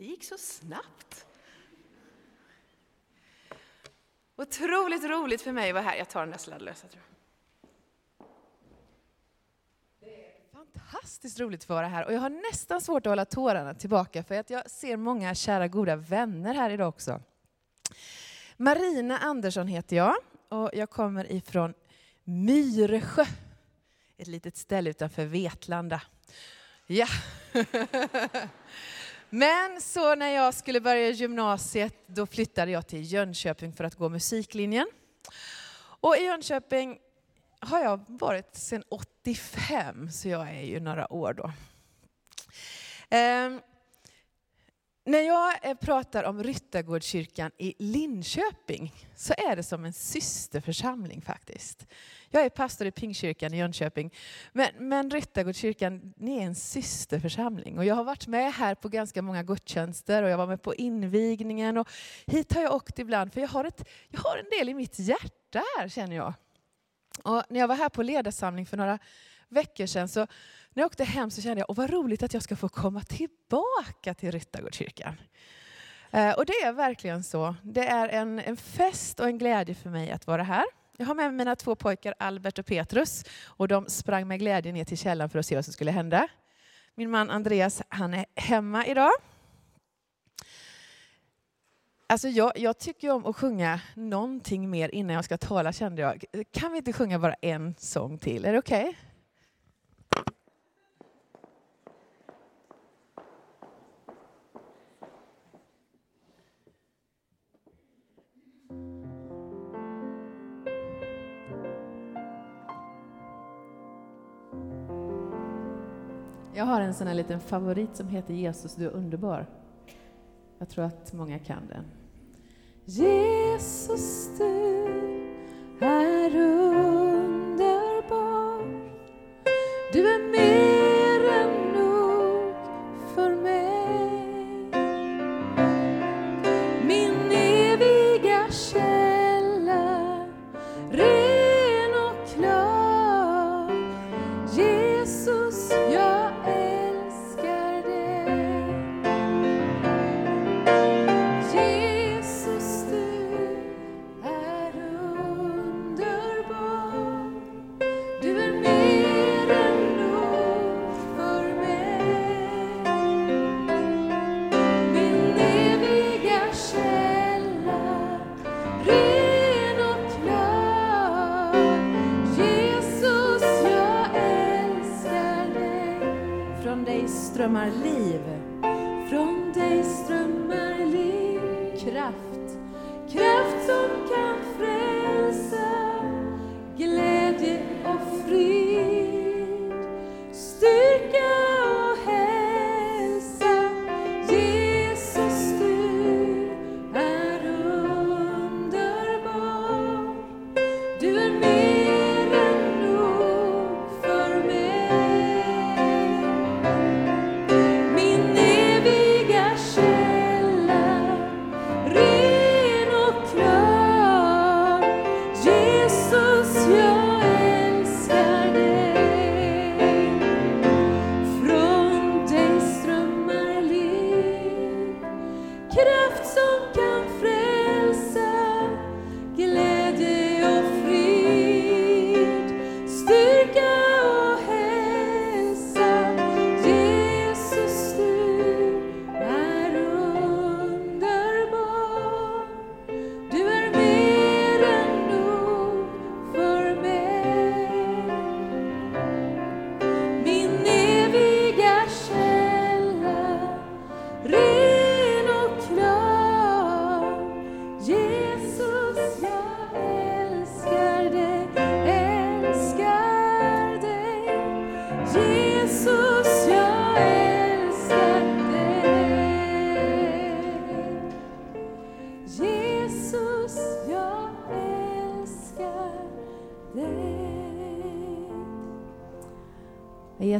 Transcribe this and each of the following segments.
Det gick så snabbt. Otroligt roligt för mig att vara här. Jag tar den där sladdlösa tror jag. Det är fantastiskt roligt att vara här och jag har nästan svårt att hålla tårarna tillbaka för att jag ser många kära goda vänner här idag också. Marina Andersson heter jag och jag kommer ifrån Myresjö, ett litet ställe utanför Vetlanda. Ja. Men så när jag skulle börja gymnasiet, då flyttade jag till Jönköping för att gå musiklinjen. Och i Jönköping har jag varit sedan 85, så jag är ju några år då. Ehm, när jag eh, pratar om Ryttargårdskyrkan i Linköping så är det som en systerförsamling faktiskt. Jag är pastor i Pingkyrkan i Jönköping, men, men Ryttargårdskyrkan ni är en systerförsamling. Och jag har varit med här på ganska många gudstjänster och jag var med på invigningen. Och hit har jag åkt ibland för jag har, ett, jag har en del i mitt hjärta här känner jag. Och när jag var här på ledarsamling för några veckor sedan så när jag åkte hem så kände jag, åh vad roligt att jag ska få komma tillbaka till Ryttargårdskyrkan. Eh, och det är verkligen så. Det är en, en fest och en glädje för mig att vara här. Jag har med mina två pojkar Albert och Petrus och de sprang med glädje ner till källaren för att se vad som skulle hända. Min man Andreas, han är hemma idag. Alltså jag, jag tycker om att sjunga någonting mer innan jag ska tala kände jag. Kan vi inte sjunga bara en sång till? Är det okej? Okay? Jag har en sån här liten favorit som heter Jesus, du är underbar. Jag tror att många kan den. Jesus, du är underbar. Du är med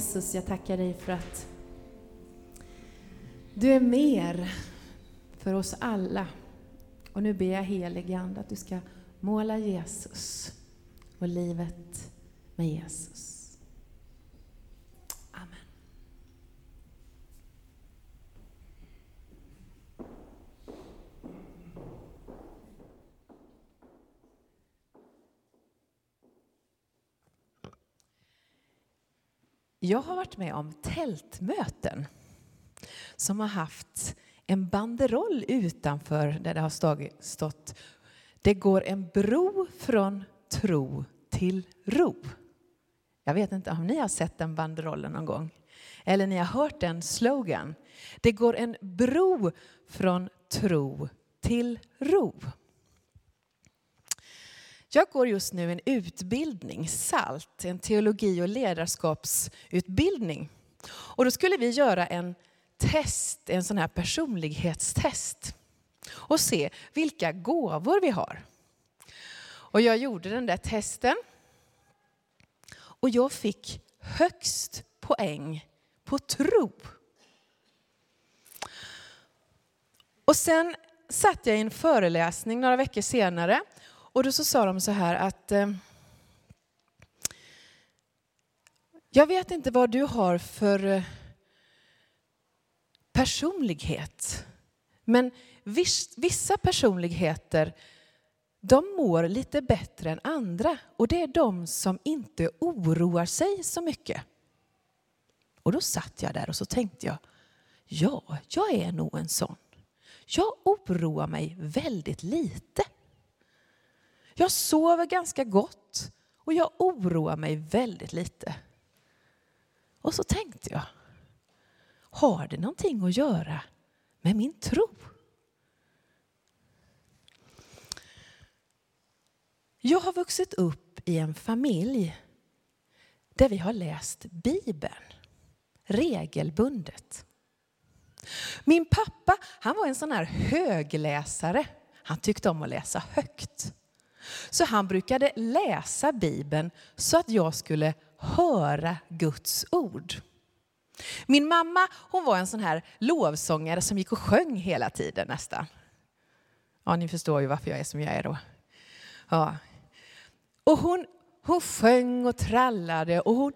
Jesus, jag tackar dig för att du är mer för oss alla. Och nu ber jag helige Ande att du ska måla Jesus och livet med Jesus. Amen. Jag har varit med om tältmöten som har haft en banderoll utanför där det har stått Det går en bro från tro till ro. Jag vet inte om ni har sett den banderollen någon gång eller ni har hört den slogan. Det går en bro från tro till ro. Jag går just nu en utbildning, SALT, en teologi och ledarskapsutbildning. Och då skulle vi göra en test, en sån här personlighetstest och se vilka gåvor vi har. Och jag gjorde den där testen och jag fick högst poäng på tro. Och sen satt jag i en föreläsning några veckor senare och då så sa de så här att eh, jag vet inte vad du har för eh, personlighet. Men vissa personligheter de mår lite bättre än andra och det är de som inte oroar sig så mycket. Och då satt jag där och så tänkte jag, ja, jag är nog en sån. Jag oroar mig väldigt lite. Jag sover ganska gott och jag oroar mig väldigt lite. Och så tänkte jag, har det någonting att göra med min tro? Jag har vuxit upp i en familj där vi har läst Bibeln regelbundet. Min pappa han var en sån här högläsare. Han tyckte om att läsa högt. Så han brukade läsa Bibeln så att jag skulle höra Guds ord. Min mamma hon var en sån här lovsångare som gick och sjöng hela tiden nästan. Ja, ni förstår ju varför jag är som jag är då. Ja. Och hon, hon sjöng och trallade och hon,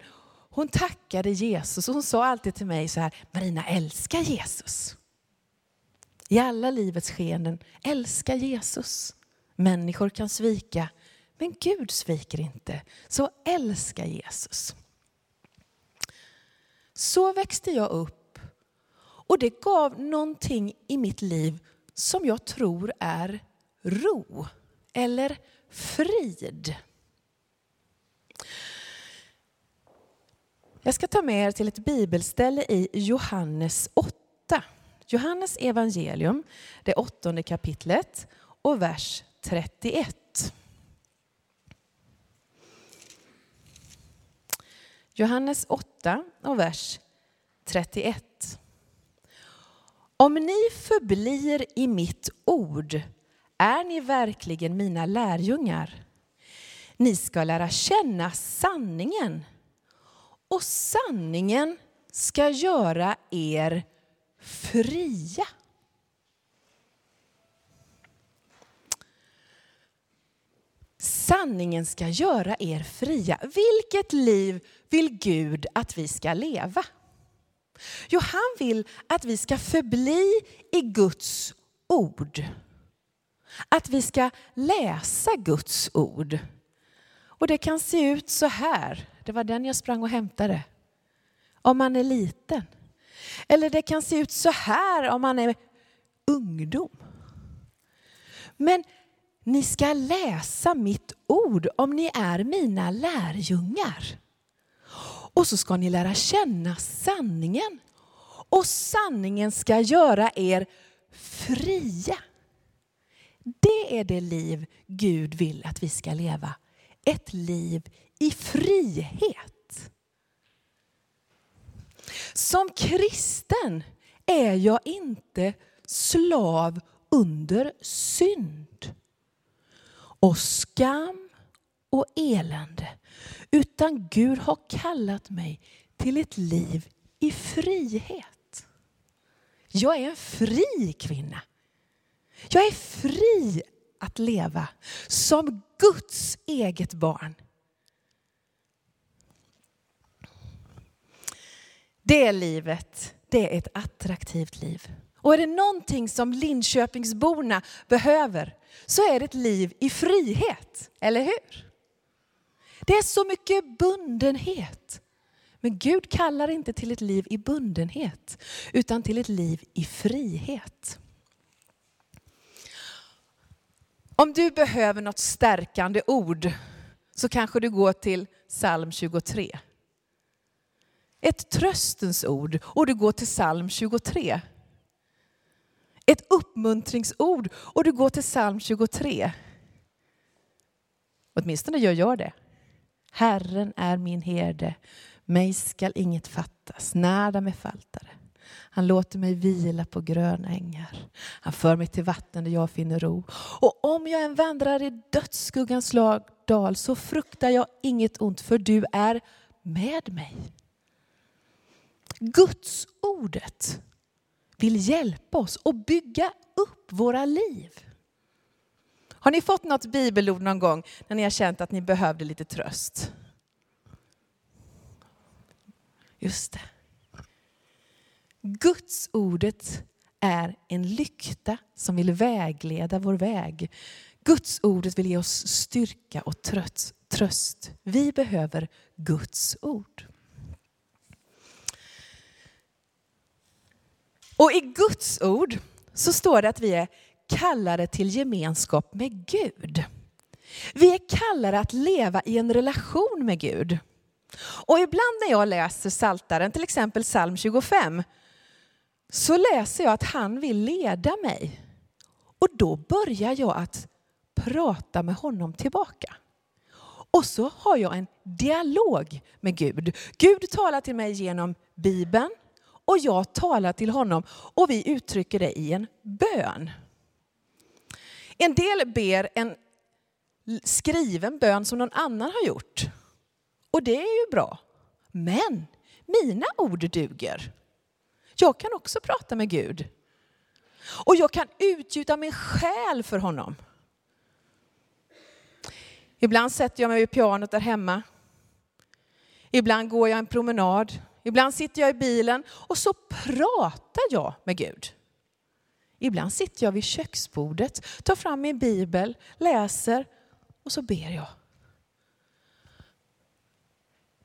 hon tackade Jesus och hon sa alltid till mig så här, Marina älska Jesus. I alla livets skeenden, älska Jesus. Människor kan svika, men Gud sviker inte. Så älska Jesus. Så växte jag upp och det gav någonting i mitt liv som jag tror är ro eller frid. Jag ska ta med er till ett bibelställe i Johannes 8. Johannes evangelium, det åttonde kapitlet och vers 31. Johannes 8 och vers 31. Om ni förblir i mitt ord är ni verkligen mina lärjungar. Ni ska lära känna sanningen och sanningen ska göra er fria. Sanningen ska göra er fria. Vilket liv vill Gud att vi ska leva? Jo, han vill att vi ska förbli i Guds ord. Att vi ska läsa Guds ord. Och det kan se ut så här. Det var den jag sprang och hämtade. Om man är liten. Eller det kan se ut så här om man är ungdom. Men ni ska läsa mitt ord om ni är mina lärjungar. Och så ska ni lära känna sanningen. Och sanningen ska göra er fria. Det är det liv Gud vill att vi ska leva. Ett liv i frihet. Som kristen är jag inte slav under synd och skam och elände. Utan Gud har kallat mig till ett liv i frihet. Jag är en fri kvinna. Jag är fri att leva som Guds eget barn. Det livet, det är ett attraktivt liv. Och är det någonting som Linköpingsborna behöver så är det ett liv i frihet, eller hur? Det är så mycket bundenhet. Men Gud kallar inte till ett liv i bundenhet, utan till ett liv i frihet. Om du behöver något stärkande ord så kanske du går till psalm 23. Ett tröstens ord och du går till psalm 23. Ett uppmuntringsord och du går till psalm 23. Åtminstone gör jag det. Herren är min herde, mig skall inget fattas, närda mig faltare. Han låter mig vila på gröna ängar. Han för mig till vatten där jag finner ro. Och om jag än vandrar i dödsskuggans dal så fruktar jag inget ont för du är med mig. Guds ordet vill hjälpa oss och bygga upp våra liv. Har ni fått något bibelord någon gång när ni har känt att ni behövde lite tröst? Just det. Guds ordet är en lykta som vill vägleda vår väg. Guds ordet vill ge oss styrka och tröst. Vi behöver Guds ord. Och i Guds ord så står det att vi är kallade till gemenskap med Gud. Vi är kallade att leva i en relation med Gud. Och ibland när jag läser Saltaren, till exempel psalm 25, så läser jag att han vill leda mig. Och då börjar jag att prata med honom tillbaka. Och så har jag en dialog med Gud. Gud talar till mig genom Bibeln och jag talar till honom och vi uttrycker det i en bön. En del ber en skriven bön som någon annan har gjort. Och det är ju bra. Men mina ord duger. Jag kan också prata med Gud. Och jag kan utgjuta min själ för honom. Ibland sätter jag mig vid pianot där hemma. Ibland går jag en promenad. Ibland sitter jag i bilen och så pratar jag med Gud. Ibland sitter jag vid köksbordet, tar fram min bibel, läser och så ber jag.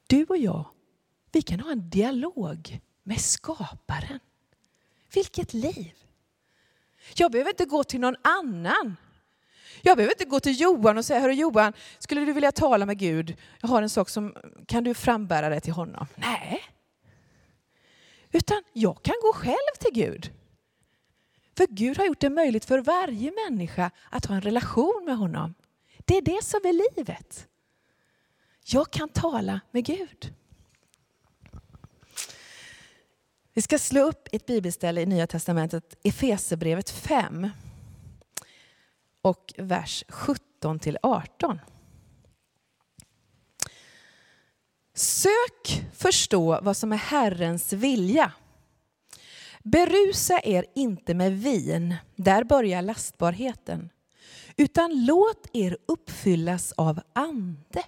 Du och jag, vi kan ha en dialog med skaparen. Vilket liv! Jag behöver inte gå till någon annan. Jag behöver inte gå till Johan och säga, hörru Johan, skulle du vilja tala med Gud? Jag har en sak som, kan du frambära det till honom? Nej. Utan jag kan gå själv till Gud. För Gud har gjort det möjligt för varje människa att ha en relation med honom. Det är det som är livet. Jag kan tala med Gud. Vi ska slå upp ett bibelställe i Nya Testamentet, Efesebrevet 5 och vers 17 till 18. Sök förstå vad som är Herrens vilja. Berusa er inte med vin, där börjar lastbarheten, utan låt er uppfyllas av ande.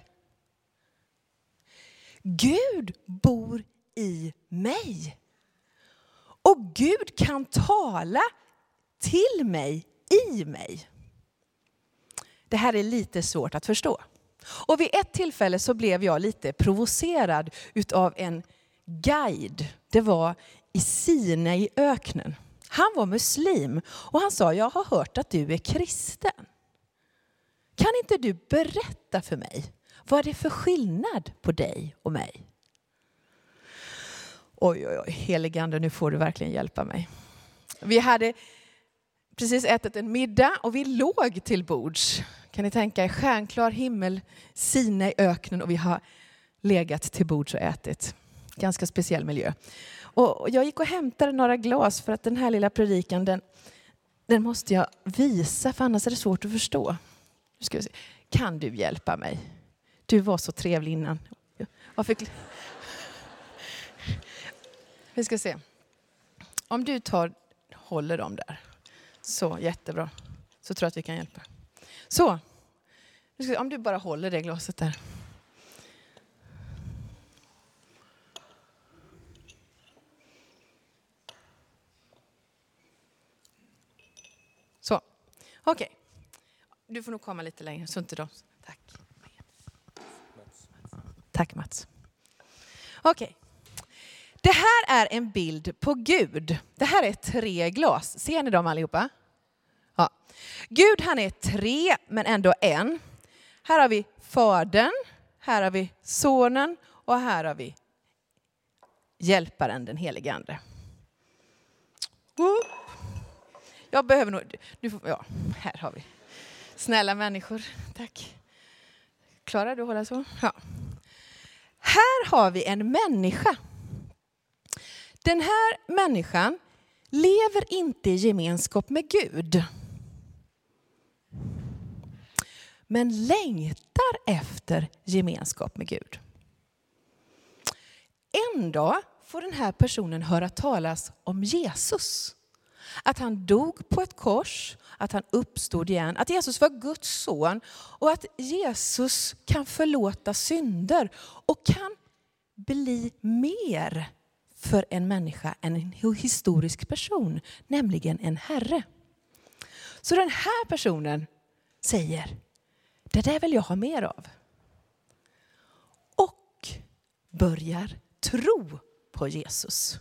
Gud bor i mig. Och Gud kan tala till mig, i mig. Det här är lite svårt att förstå. Och vid ett tillfälle så blev jag lite provocerad utav en guide. Det var i Sinai öknen. Han var muslim och han sa, jag har hört att du är kristen. Kan inte du berätta för mig vad det är för skillnad på dig och mig? Oj, oj, oj, heligande, nu får du verkligen hjälpa mig. Vi hade precis ätit en middag och vi låg till bords. Kan ni tänka er stjärnklar himmel, Sina i öknen och vi har legat till bords och ätit. Ganska speciell miljö. Och jag gick och hämtade några glas för att den här lilla predikan den, den måste jag visa för annars är det svårt att förstå. Nu ska vi se. Kan du hjälpa mig? Du var så trevlig innan. Varför... Vi ska se. Om du tar, håller dem där. Så, jättebra. Så tror jag att vi kan hjälpa. Så. Om du bara håller det glaset där. Så. Okej. Okay. Du får nog komma lite längre så inte de... Tack. Tack Mats. Okej. Okay. Det här är en bild på Gud. Det här är tre glas. Ser ni dem allihopa? Ja. Gud han är tre men ändå en. Här har vi Fadern, här har vi Sonen och här har vi Hjälparen, den helige Ande. Jag behöver nog... Nu får, ja, här har vi. Snälla människor, tack. Klarar du att hålla så? Ja. Här har vi en människa. Den här människan lever inte i gemenskap med Gud. Men längtar efter gemenskap med Gud. En dag får den här personen höra talas om Jesus. Att han dog på ett kors, att han uppstod igen, att Jesus var Guds son och att Jesus kan förlåta synder och kan bli mer för en människa än en historisk person, nämligen en herre. Så den här personen säger, det där vill jag ha mer av. Och börjar tro på Jesus.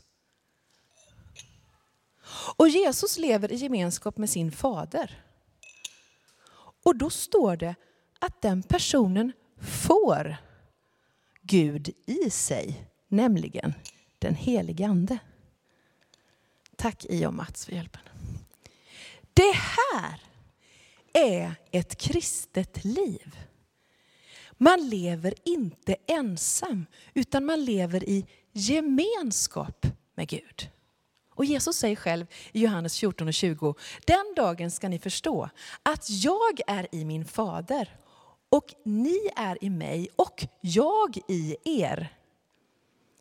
Och Jesus lever i gemenskap med sin fader. Och då står det att den personen får Gud i sig, nämligen den helige Ande. Tack I och Mats för hjälpen. Det här är ett kristet liv. Man lever inte ensam, utan man lever i gemenskap med Gud. Och Jesus säger själv i Johannes 14 och 20, den dagen ska ni förstå att jag är i min fader och ni är i mig och jag i er.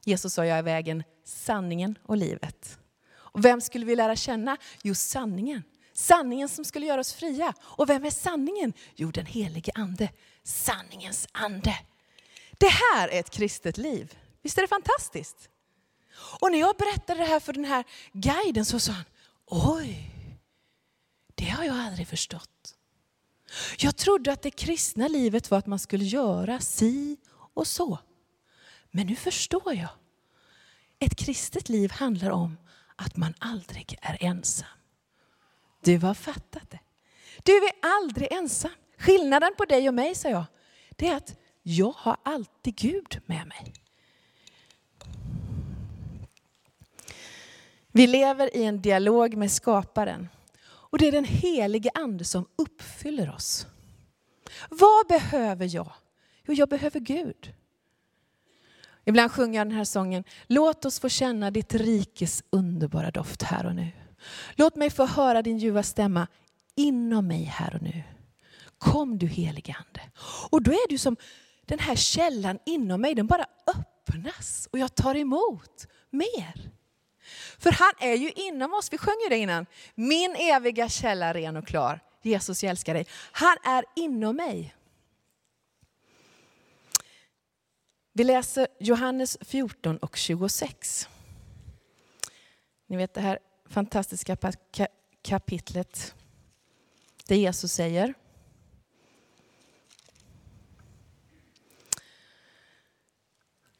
Jesus sa, jag är vägen, sanningen och livet. Och vem skulle vi lära känna? Jo, sanningen. Sanningen som skulle göra oss fria. Och vem är sanningen? Jo, den helige ande. Sanningens ande. Det här är ett kristet liv. Visst är det fantastiskt? Och när jag berättade det här för den här guiden så sa han, oj, det har jag aldrig förstått. Jag trodde att det kristna livet var att man skulle göra si och så. Men nu förstår jag. Ett kristet liv handlar om att man aldrig är ensam. Du har fattat det. Du är aldrig ensam. Skillnaden på dig och mig, sa jag, det är att jag har alltid Gud med mig. Vi lever i en dialog med skaparen. Och det är den helige ande som uppfyller oss. Vad behöver jag? Jo, jag behöver Gud. Ibland sjunger jag den här sången. Låt oss få känna ditt rikes underbara doft här och nu. Låt mig få höra din ljuva stämma inom mig här och nu. Kom du helige ande. Och då är du som den här källan inom mig, den bara öppnas och jag tar emot mer. För han är ju inom oss, vi sjöng ju det innan. Min eviga källa ren och klar. Jesus, jag älskar dig. Han är inom mig. Vi läser Johannes 14 och 26. Ni vet det här fantastiska kapitlet där Jesus säger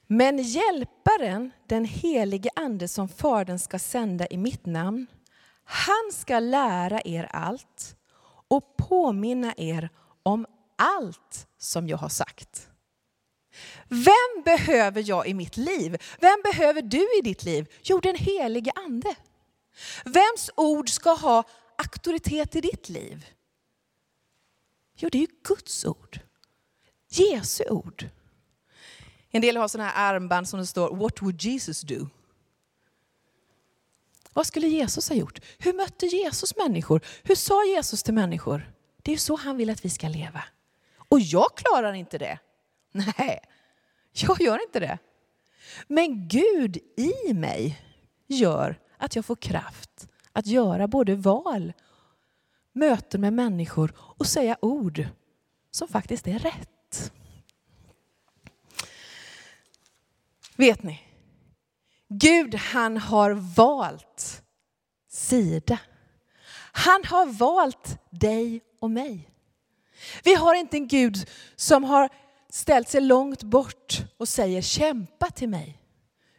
Men hjälparen, den helige ande som Fadern ska sända i mitt namn, han ska lära er allt och påminna er om allt som jag har sagt. Vem behöver jag i mitt liv? Vem behöver du i ditt liv? Jo, den helige ande. Vems ord ska ha auktoritet i ditt liv? Jo, det är Guds ord. Jesu ord. En del har sådana här armband som det står What would Jesus do? Vad skulle Jesus ha gjort? Hur mötte Jesus människor? Hur sa Jesus till människor? Det är så han vill att vi ska leva. Och jag klarar inte det. Nej, jag gör inte det. Men Gud i mig gör att jag får kraft att göra både val, möten med människor och säga ord som faktiskt är rätt. Vet ni? Gud han har valt sida. Han har valt dig och mig. Vi har inte en Gud som har ställt sig långt bort och säger kämpa till mig.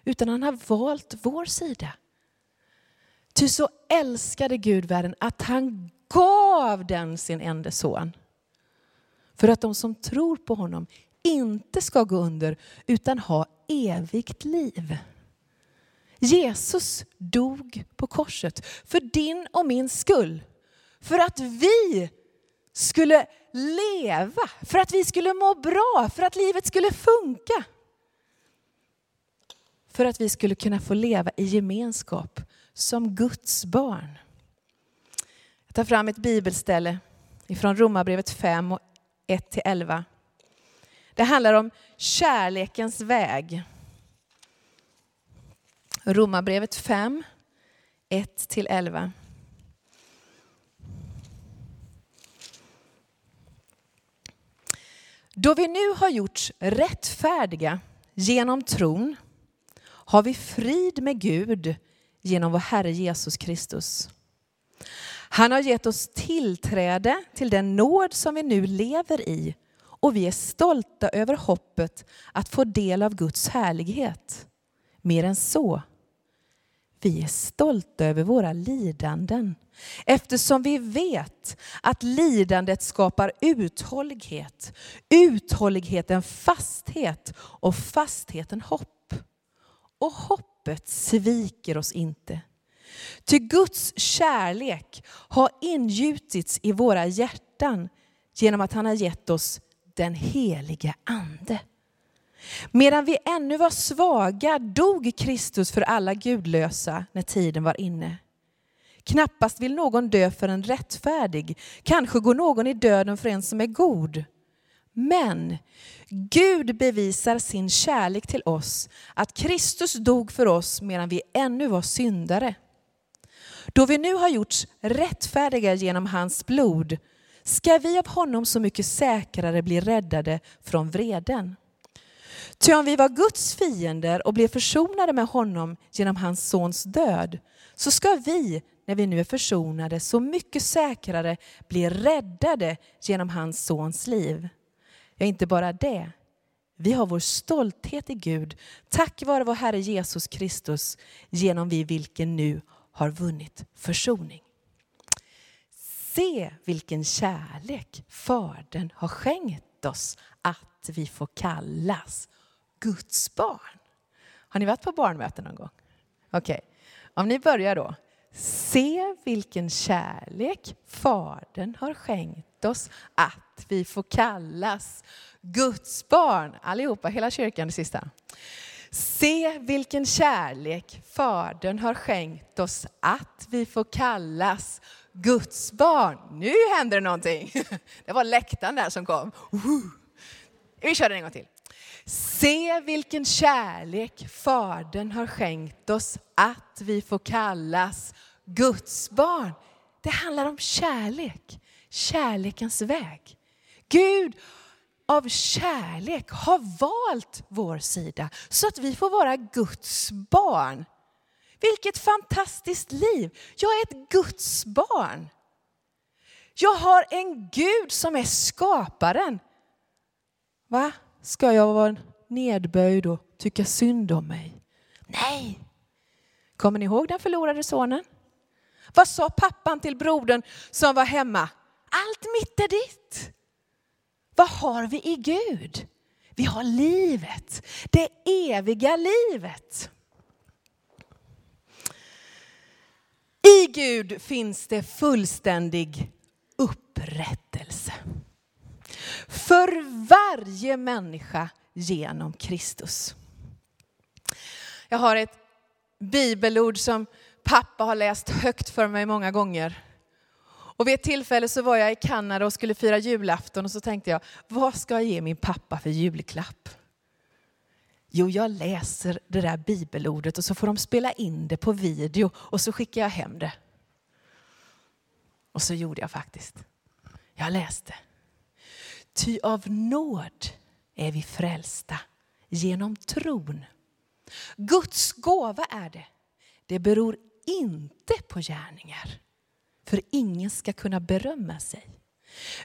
utan han har valt vår sida. Ty så älskade Gud världen att han gav den sin enda son. För att de som tror på honom inte ska gå under utan ha evigt liv. Jesus dog på korset för din och min skull. För att vi skulle leva, för att vi skulle må bra, för att livet skulle funka. För att vi skulle kunna få leva i gemenskap som Guds barn. Jag tar fram ett bibelställe ifrån Romarbrevet 5 och 1-11. Det handlar om kärlekens väg. Romarbrevet 5, 1-11. Då vi nu har gjorts rättfärdiga genom tron har vi frid med Gud genom vår Herre Jesus Kristus. Han har gett oss tillträde till den nåd som vi nu lever i och vi är stolta över hoppet att få del av Guds härlighet. Mer än så. Vi är stolta över våra lidanden eftersom vi vet att lidandet skapar uthållighet, uthålligheten fasthet och fastheten hopp. Och hoppet sviker oss inte. Ty Guds kärlek har ingjutits i våra hjärtan genom att han har gett oss den helige Ande. Medan vi ännu var svaga dog Kristus för alla gudlösa när tiden var inne. Knappast vill någon dö för en rättfärdig, kanske går någon i döden för en som är god. Men Gud bevisar sin kärlek till oss, att Kristus dog för oss medan vi ännu var syndare. Då vi nu har gjorts rättfärdiga genom hans blod ska vi av honom så mycket säkrare bli räddade från vreden. Ty om vi var Guds fiender och blev försonade med honom genom hans sons död, så ska vi, när vi nu är försonade, så mycket säkrare blir räddade genom hans sons liv. Ja, inte bara det. Vi har vår stolthet i Gud tack vare vår Herre Jesus Kristus, genom vi vilken nu har vunnit försoning. Se vilken kärlek Fadern har skänkt oss att vi får kallas Guds barn. Har ni varit på barnmöten någon gång? Okej, okay. om ni börjar då. Se vilken kärlek Fadern har skänkt oss att vi får kallas Guds barn. Allihopa, hela kyrkan det sista. Se vilken kärlek Fadern har skänkt oss att vi får kallas Guds barn. Nu händer det någonting. Det var läktaren där som kom. Vi kör den en gång till. Se vilken kärlek Fadern har skänkt oss att vi får kallas Guds barn. Det handlar om kärlek, kärlekens väg. Gud av kärlek har valt vår sida så att vi får vara Guds barn. Vilket fantastiskt liv! Jag är ett Guds barn. Jag har en Gud som är skaparen. Va? Ska jag vara nedböjd och tycka synd om mig? Nej! Kommer ni ihåg den förlorade sonen? Vad sa pappan till brodern som var hemma? Allt mitt är ditt. Vad har vi i Gud? Vi har livet, det eviga livet. I Gud finns det fullständig upprättelse. För varje människa genom Kristus. Jag har ett bibelord som pappa har läst högt för mig många gånger. Och vid ett tillfälle så var jag i Kanada och skulle fira julafton och så tänkte jag, vad ska jag ge min pappa för julklapp? Jo, jag läser det där bibelordet och så får de spela in det på video och så skickar jag hem det. Och så gjorde jag faktiskt. Jag läste. Ty av nåd är vi frälsta genom tron. Guds gåva är det. Det beror inte på gärningar. För ingen ska kunna berömma sig.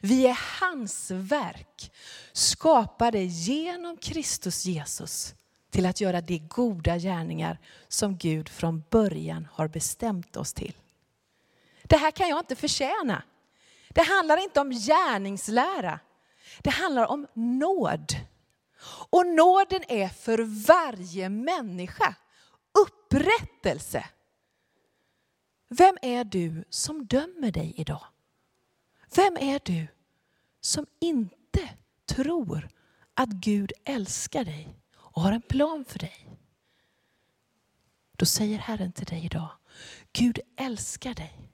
Vi är hans verk, skapade genom Kristus Jesus till att göra de goda gärningar som Gud från början har bestämt oss till. Det här kan jag inte förtjäna. Det handlar inte om gärningslära. Det handlar om nåd. Och nåden är för varje människa upprättelse. Vem är du som dömer dig idag? Vem är du som inte tror att Gud älskar dig och har en plan för dig? Då säger Herren till dig idag, Gud älskar dig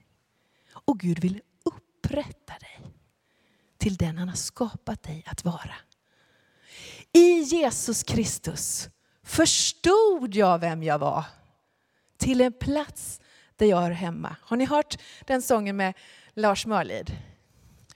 och Gud vill upprätta dig till den han har skapat dig att vara. I Jesus Kristus förstod jag vem jag var till en plats där jag är hemma. Har ni hört den sången med Lars Mörlid?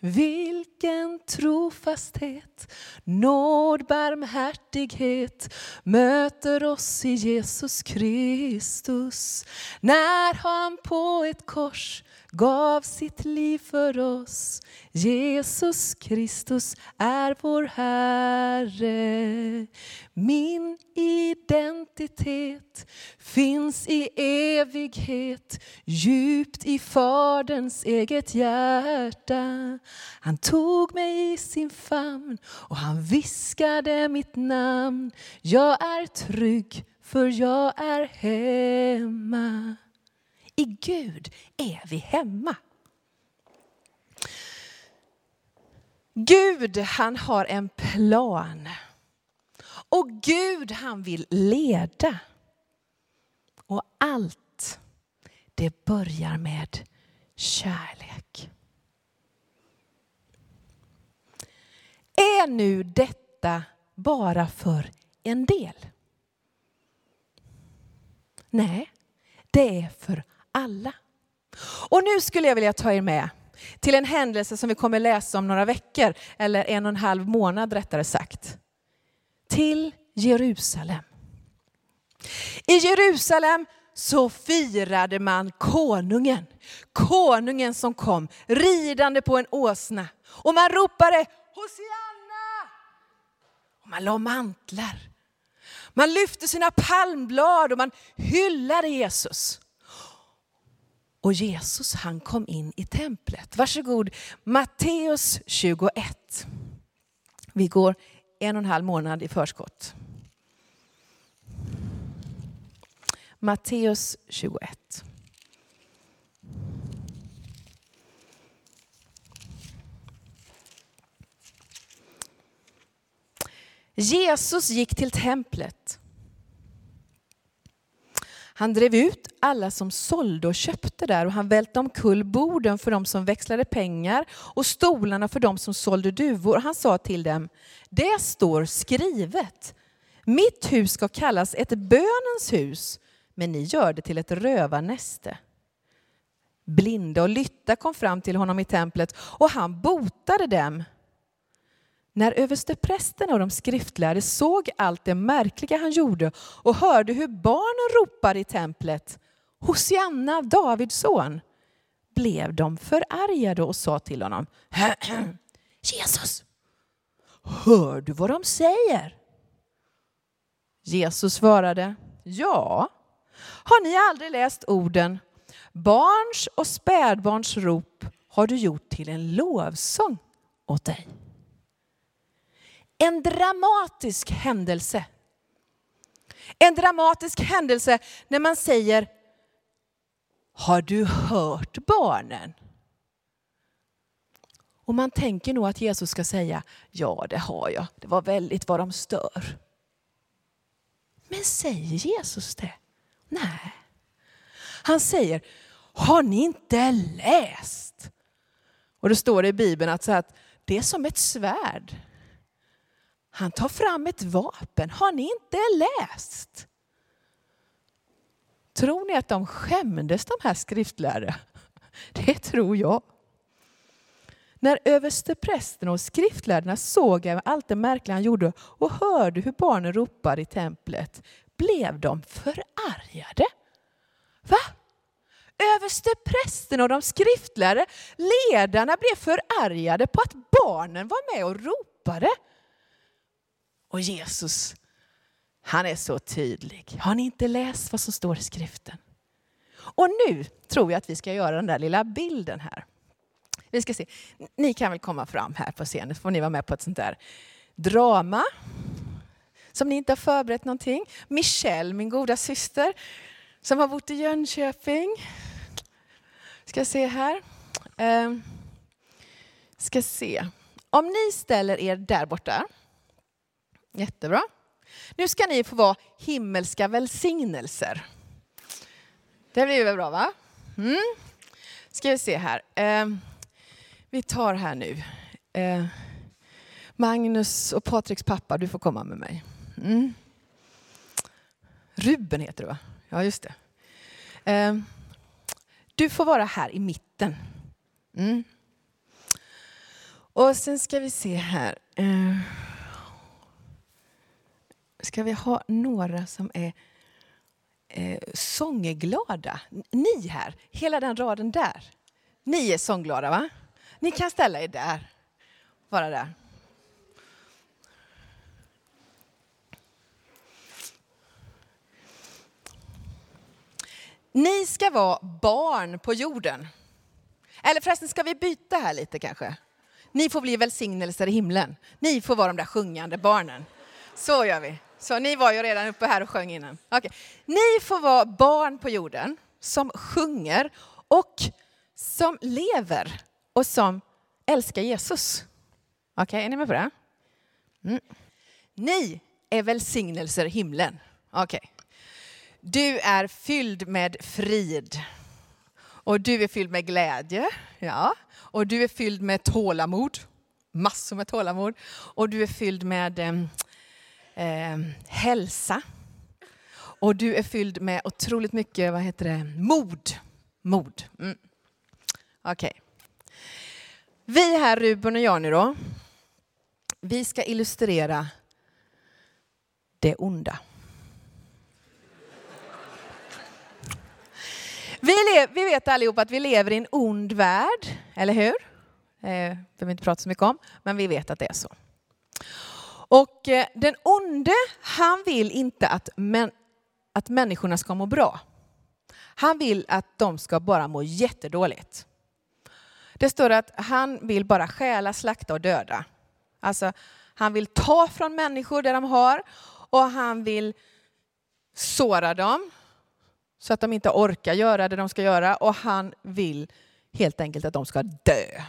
Vilken trofasthet, nåd, barmhärtighet möter oss i Jesus Kristus. När han på ett kors gav sitt liv för oss. Jesus Kristus är vår Herre. Min identitet finns i evighet, djupt i Faderns eget hjärta. Han tog mig i sin famn och han viskade mitt namn. Jag är trygg för jag är hemma. I Gud är vi hemma. Gud han har en plan. Och Gud han vill leda. Och allt det börjar med kärlek. Är nu detta bara för en del? Nej, det är för alla. Och nu skulle jag vilja ta er med till en händelse som vi kommer läsa om några veckor, eller en och en halv månad rättare sagt. Till Jerusalem. I Jerusalem så firade man konungen. Konungen som kom ridande på en åsna. Och man ropade Hosianna! Och man la mantlar. Man lyfte sina palmblad och man hyllade Jesus. Och Jesus han kom in i templet. Varsågod, Matteus 21. Vi går en och en halv månad i förskott. Matteus 21. Jesus gick till templet han drev ut alla som sålde och köpte där och han välte omkull borden för de som växlade pengar och stolarna för de som sålde duvor. Han sa till dem, det står skrivet, mitt hus ska kallas ett bönens hus, men ni gör det till ett rövarnäste. Blinda och lytta kom fram till honom i templet och han botade dem. När översteprästen och de skriftlärde såg allt det märkliga han gjorde och hörde hur barnen ropade i templet, Hosianna, Davids son, blev de förargade och sa till honom, Jesus, hör du vad de säger? Jesus svarade, ja, har ni aldrig läst orden, barns och spädbarns rop har du gjort till en lovsång åt dig. En dramatisk händelse. En dramatisk händelse när man säger Har du hört barnen? Och man tänker nog att Jesus ska säga Ja, det har jag. Det var väldigt vad de stör. Men säger Jesus det? Nej. Han säger Har ni inte läst? Och det står i Bibeln att, så att det är som ett svärd han tar fram ett vapen. Har ni inte läst? Tror ni att de skämdes de här skriftlärare? Det tror jag. När översteprästen och skriftlärarna såg allt det märkliga han gjorde och hörde hur barnen ropade i templet blev de förargade. Va? Översteprästen och de skriftlärare, ledarna blev förargade på att barnen var med och ropade. Och Jesus, Han är så tydlig. Har ni inte läst vad som står i skriften? Och nu tror jag att vi ska göra den där lilla bilden här. Vi ska se. Ni kan väl komma fram här på scenen, så får ni vara med på ett sånt där drama. Som ni inte har förberett någonting. Michelle, min goda syster, som har bott i Jönköping. Ska se här. Ehm, ska se. Om ni ställer er där borta. Jättebra. Nu ska ni få vara himmelska välsignelser. Det blir väl bra va? Mm. Ska vi se här. Eh, vi tar här nu. Eh, Magnus och Patriks pappa, du får komma med mig. Mm. Ruben heter du va? Ja, just det. Eh, du får vara här i mitten. Mm. Och sen ska vi se här. Ehm. Ska vi ha några som är eh, sångglada? Ni här, hela den raden där. Ni är sångglada va? Ni kan ställa er där. Bara där. Ni ska vara barn på jorden. Eller förresten, ska vi byta här lite kanske? Ni får bli välsignelser i himlen. Ni får vara de där sjungande barnen. Så gör vi. Så ni var ju redan uppe här och sjöng innan. Okay. Ni får vara barn på jorden som sjunger och som lever och som älskar Jesus. Okej, okay, är ni med på det? Mm. Ni är välsignelser i himlen. Okej. Okay. Du är fylld med frid. Och du är fylld med glädje. Ja. Och du är fylld med tålamod. Massor med tålamod. Och du är fylld med ehm, eh, hälsa. Och du är fylld med otroligt mycket, vad heter det, mod. Mod. Mm. Okej. Okay. Vi här, Ruben och jag nu då, vi ska illustrera det onda. Vi, vi vet allihop att vi lever i en ond värld, eller hur? Eh, behöver vi inte prata så mycket om, men vi vet att det är så. Och eh, den onde, han vill inte att, män, att människorna ska må bra. Han vill att de ska bara må jättedåligt. Det står att han vill bara stjäla, slakta och döda. Alltså, han vill ta från människor det de har och han vill såra dem så att de inte orkar göra det de ska göra och han vill helt enkelt att de ska dö.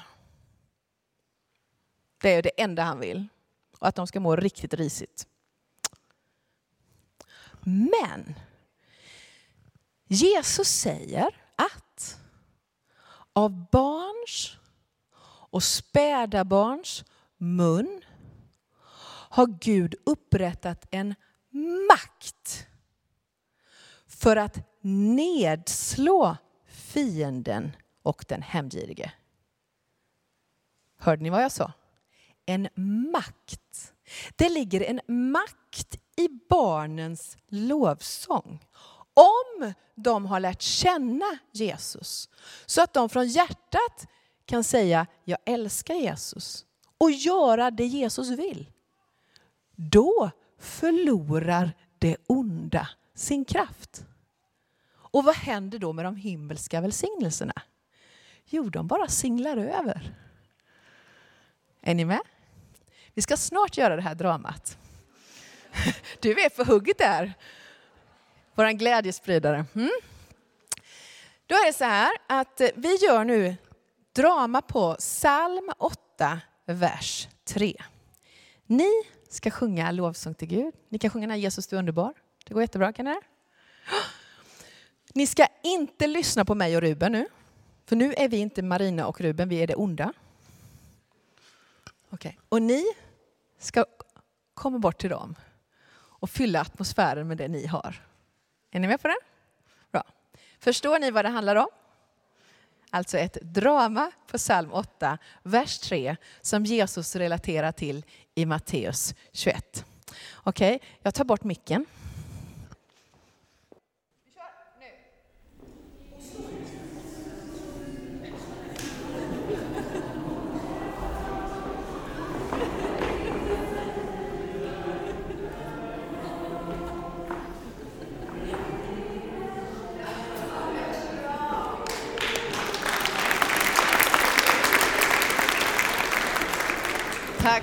Det är det enda han vill. Och att de ska må riktigt risigt. Men Jesus säger att av barns och späda barns mun har Gud upprättat en makt för att nedslå fienden och den hämndgirige. Hörde ni vad jag sa? En makt. Det ligger en makt i barnens lovsång. Om de har lärt känna Jesus. Så att de från hjärtat kan säga, jag älskar Jesus. Och göra det Jesus vill. Då förlorar det onda sin kraft. Och vad händer då med de himmelska välsignelserna? Jo, de bara singlar över. Är ni med? Vi ska snart göra det här dramat. Du är på hugget där, vår glädjespridare. Mm. Då är det så här att eh, vi gör nu drama på psalm 8, vers 3. Ni ska sjunga lovsång till Gud. Ni kan sjunga när Jesus du är underbar. Det går jättebra, kan ni det? Ni ska inte lyssna på mig och Ruben nu. För nu är vi inte Marina och Ruben, vi är det onda. Okay. Och ni ska komma bort till dem och fylla atmosfären med det ni har. Är ni med på det? Bra. Förstår ni vad det handlar om? Alltså ett drama på psalm 8, vers 3, som Jesus relaterar till i Matteus 21. Okej, okay, jag tar bort micken.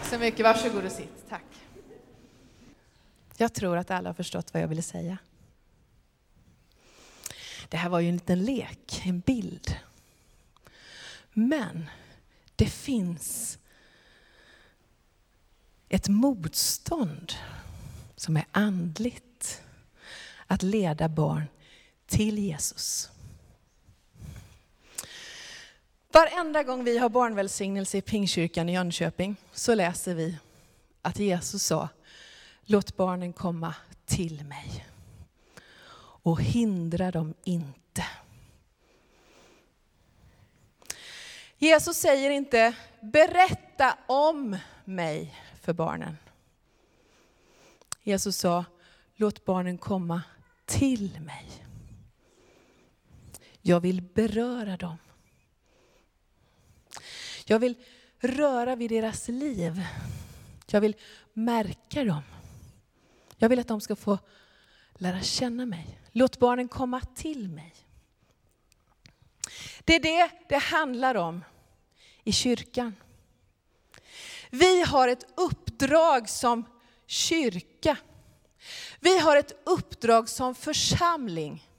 Så mycket. Varsågod och sitt. Tack. Jag tror att alla har förstått vad jag ville säga. Det här var ju en liten lek, en bild. Men det finns ett motstånd som är andligt att leda barn till Jesus. Varenda gång vi har barnvälsignelse i Pingkyrkan i Jönköping så läser vi att Jesus sa, låt barnen komma till mig och hindra dem inte. Jesus säger inte, berätta om mig för barnen. Jesus sa, låt barnen komma till mig. Jag vill beröra dem. Jag vill röra vid deras liv. Jag vill märka dem. Jag vill att de ska få lära känna mig. Låt barnen komma till mig. Det är det det handlar om i kyrkan. Vi har ett uppdrag som kyrka. Vi har ett uppdrag som församling.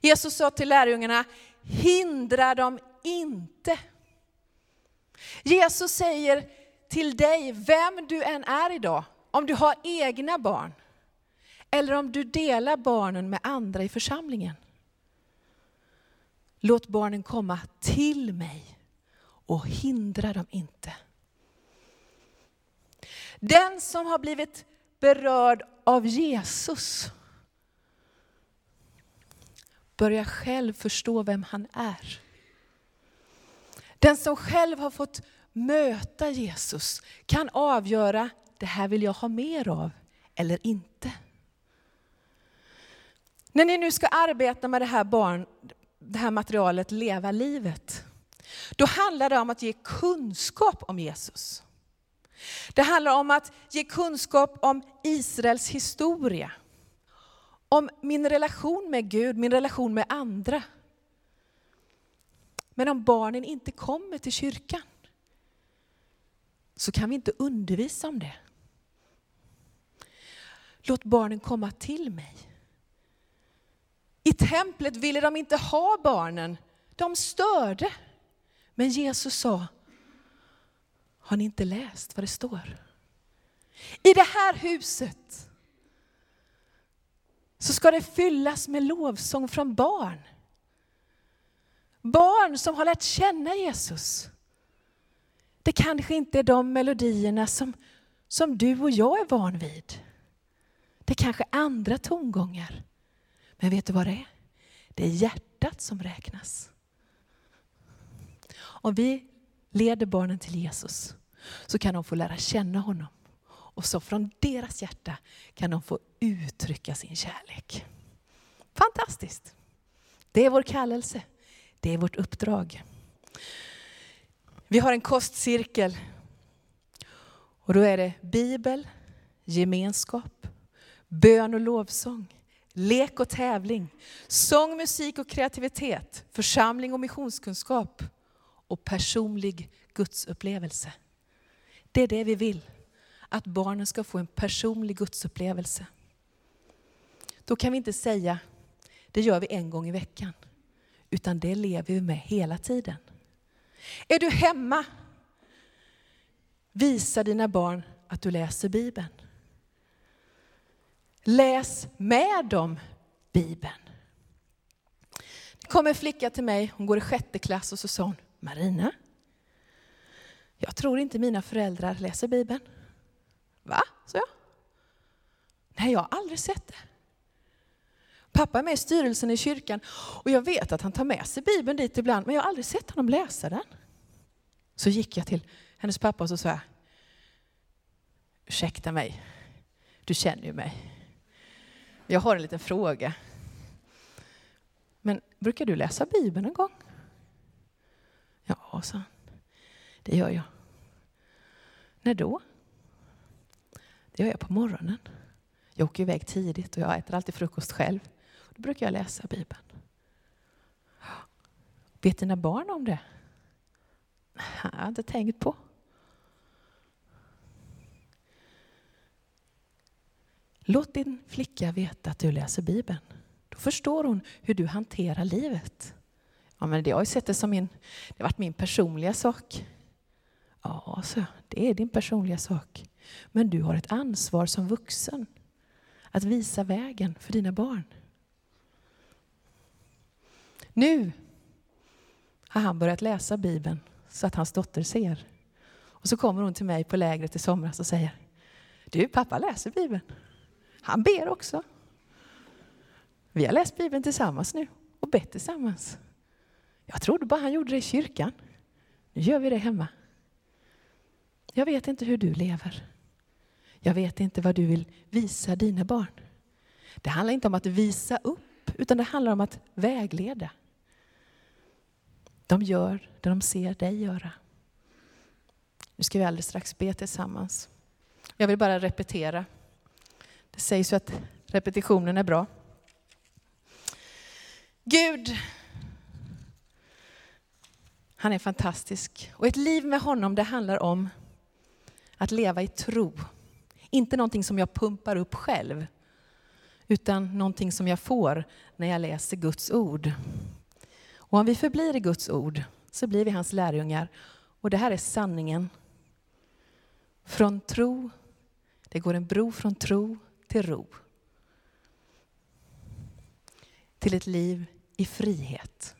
Jesus sa till lärjungarna, hindra dem inte. Jesus säger till dig, vem du än är idag, om du har egna barn, eller om du delar barnen med andra i församlingen. Låt barnen komma till mig och hindra dem inte. Den som har blivit berörd av Jesus börjar själv förstå vem han är. Den som själv har fått möta Jesus kan avgöra, det här vill jag ha mer av eller inte. När ni nu ska arbeta med det här, barn, det här materialet Leva livet, då handlar det om att ge kunskap om Jesus. Det handlar om att ge kunskap om Israels historia. Om min relation med Gud, min relation med andra. Men om barnen inte kommer till kyrkan så kan vi inte undervisa om det. Låt barnen komma till mig. I templet ville de inte ha barnen. De störde. Men Jesus sa, har ni inte läst vad det står? I det här huset så ska det fyllas med lovsång från barn. Barn som har lärt känna Jesus. Det kanske inte är de melodierna som, som du och jag är van vid. Det kanske är andra tongångar. Men vet du vad det är? Det är hjärtat som räknas. Om vi leder barnen till Jesus så kan de få lära känna honom. Och så från deras hjärta kan de få uttrycka sin kärlek. Fantastiskt! Det är vår kallelse. Det är vårt uppdrag. Vi har en kostcirkel. Och då är det bibel, gemenskap, bön och lovsång, lek och tävling, sång, musik och kreativitet, församling och missionskunskap och personlig gudsupplevelse. Det är det vi vill, att barnen ska få en personlig gudsupplevelse. Då kan vi inte säga, det gör vi en gång i veckan, utan det lever vi med hela tiden. Är du hemma, visa dina barn att du läser Bibeln. Läs med dem Bibeln. Det kom en flicka till mig, hon går i sjätte klass och så sa hon, Marina, jag tror inte mina föräldrar läser Bibeln. Va? sa jag. Nej, jag har aldrig sett det. Pappa är med i styrelsen i kyrkan och jag vet att han tar med sig Bibeln dit ibland, men jag har aldrig sett honom läsa den. Så gick jag till hennes pappa och så sa jag, ursäkta mig, du känner ju mig. Jag har en liten fråga. Men brukar du läsa Bibeln en gång? Ja, sa han. Det gör jag. När då? Det gör jag på morgonen. Jag åker iväg tidigt och jag äter alltid frukost själv. Då brukar jag läsa Bibeln. Vet dina barn om det? Jag har inte tänkt på. Låt din flicka veta att du läser Bibeln. Då förstår hon hur du hanterar livet. Ja, men det har jag sett det som min, det har varit min personliga sak. Ja, så det är din personliga sak. Men du har ett ansvar som vuxen att visa vägen för dina barn. Nu har han börjat läsa Bibeln så att hans dotter ser. Och så kommer hon till mig på lägret i somras och säger, du pappa läser Bibeln. Han ber också. Vi har läst Bibeln tillsammans nu och bett tillsammans. Jag trodde bara han gjorde det i kyrkan. Nu gör vi det hemma. Jag vet inte hur du lever. Jag vet inte vad du vill visa dina barn. Det handlar inte om att visa upp, utan det handlar om att vägleda. De gör det de ser dig göra. Nu ska vi alldeles strax be tillsammans. Jag vill bara repetera. Det sägs ju att repetitionen är bra. Gud, han är fantastisk. Och ett liv med honom det handlar om att leva i tro. Inte någonting som jag pumpar upp själv, utan någonting som jag får när jag läser Guds ord. Och om vi förblir i Guds ord så blir vi hans lärjungar. Och det här är sanningen. Från tro, det går en bro från tro till ro. Till ett liv i frihet.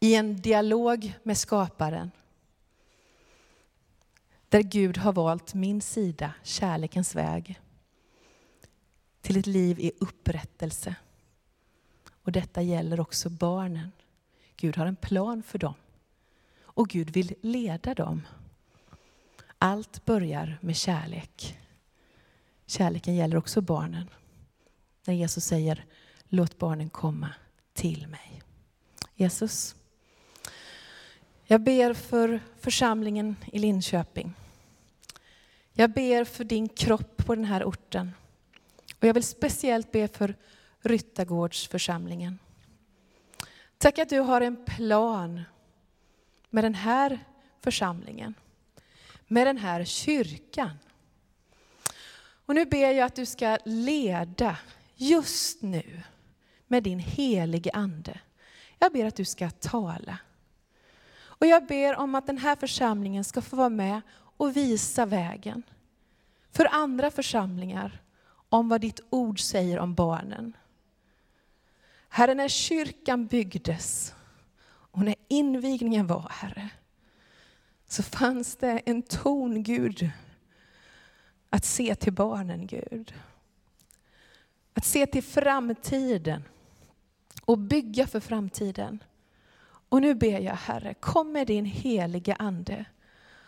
I en dialog med skaparen. Där Gud har valt min sida, kärlekens väg. Till ett liv i upprättelse. Och detta gäller också barnen. Gud har en plan för dem. Och Gud vill leda dem. Allt börjar med kärlek. Kärleken gäller också barnen. När Jesus säger, låt barnen komma till mig. Jesus, jag ber för församlingen i Linköping. Jag ber för din kropp på den här orten. Och jag vill speciellt be för Ryttargårdsförsamlingen. Tack att du har en plan med den här församlingen, med den här kyrkan. Och nu ber jag att du ska leda just nu med din helige Ande. Jag ber att du ska tala. Och jag ber om att den här församlingen ska få vara med och visa vägen för andra församlingar om vad ditt ord säger om barnen. Herre, när kyrkan byggdes och när invigningen var, Herre, så fanns det en ton, Gud, att se till barnen, Gud. Att se till framtiden och bygga för framtiden. Och nu ber jag Herre, kom med din heliga Ande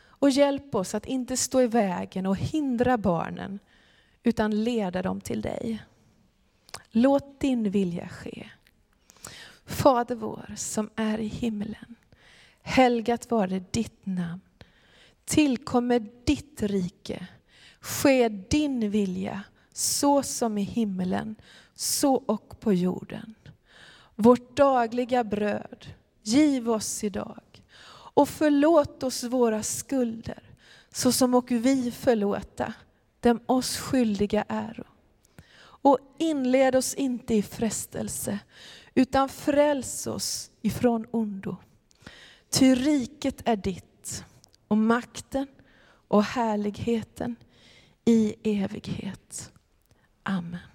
och hjälp oss att inte stå i vägen och hindra barnen utan leda dem till dig. Låt din vilja ske. Fader vår som är i himlen. Helgat vare ditt namn. Tillkommer ditt rike. Ske din vilja så som i himmelen, så och på jorden. Vårt dagliga bröd giv oss idag och förlåt oss våra skulder så som och vi förlåta dem oss skyldiga äro. Och inled oss inte i frestelse utan fräls oss ifrån ondo. Ty riket är ditt och makten och härligheten i evighet. Amen.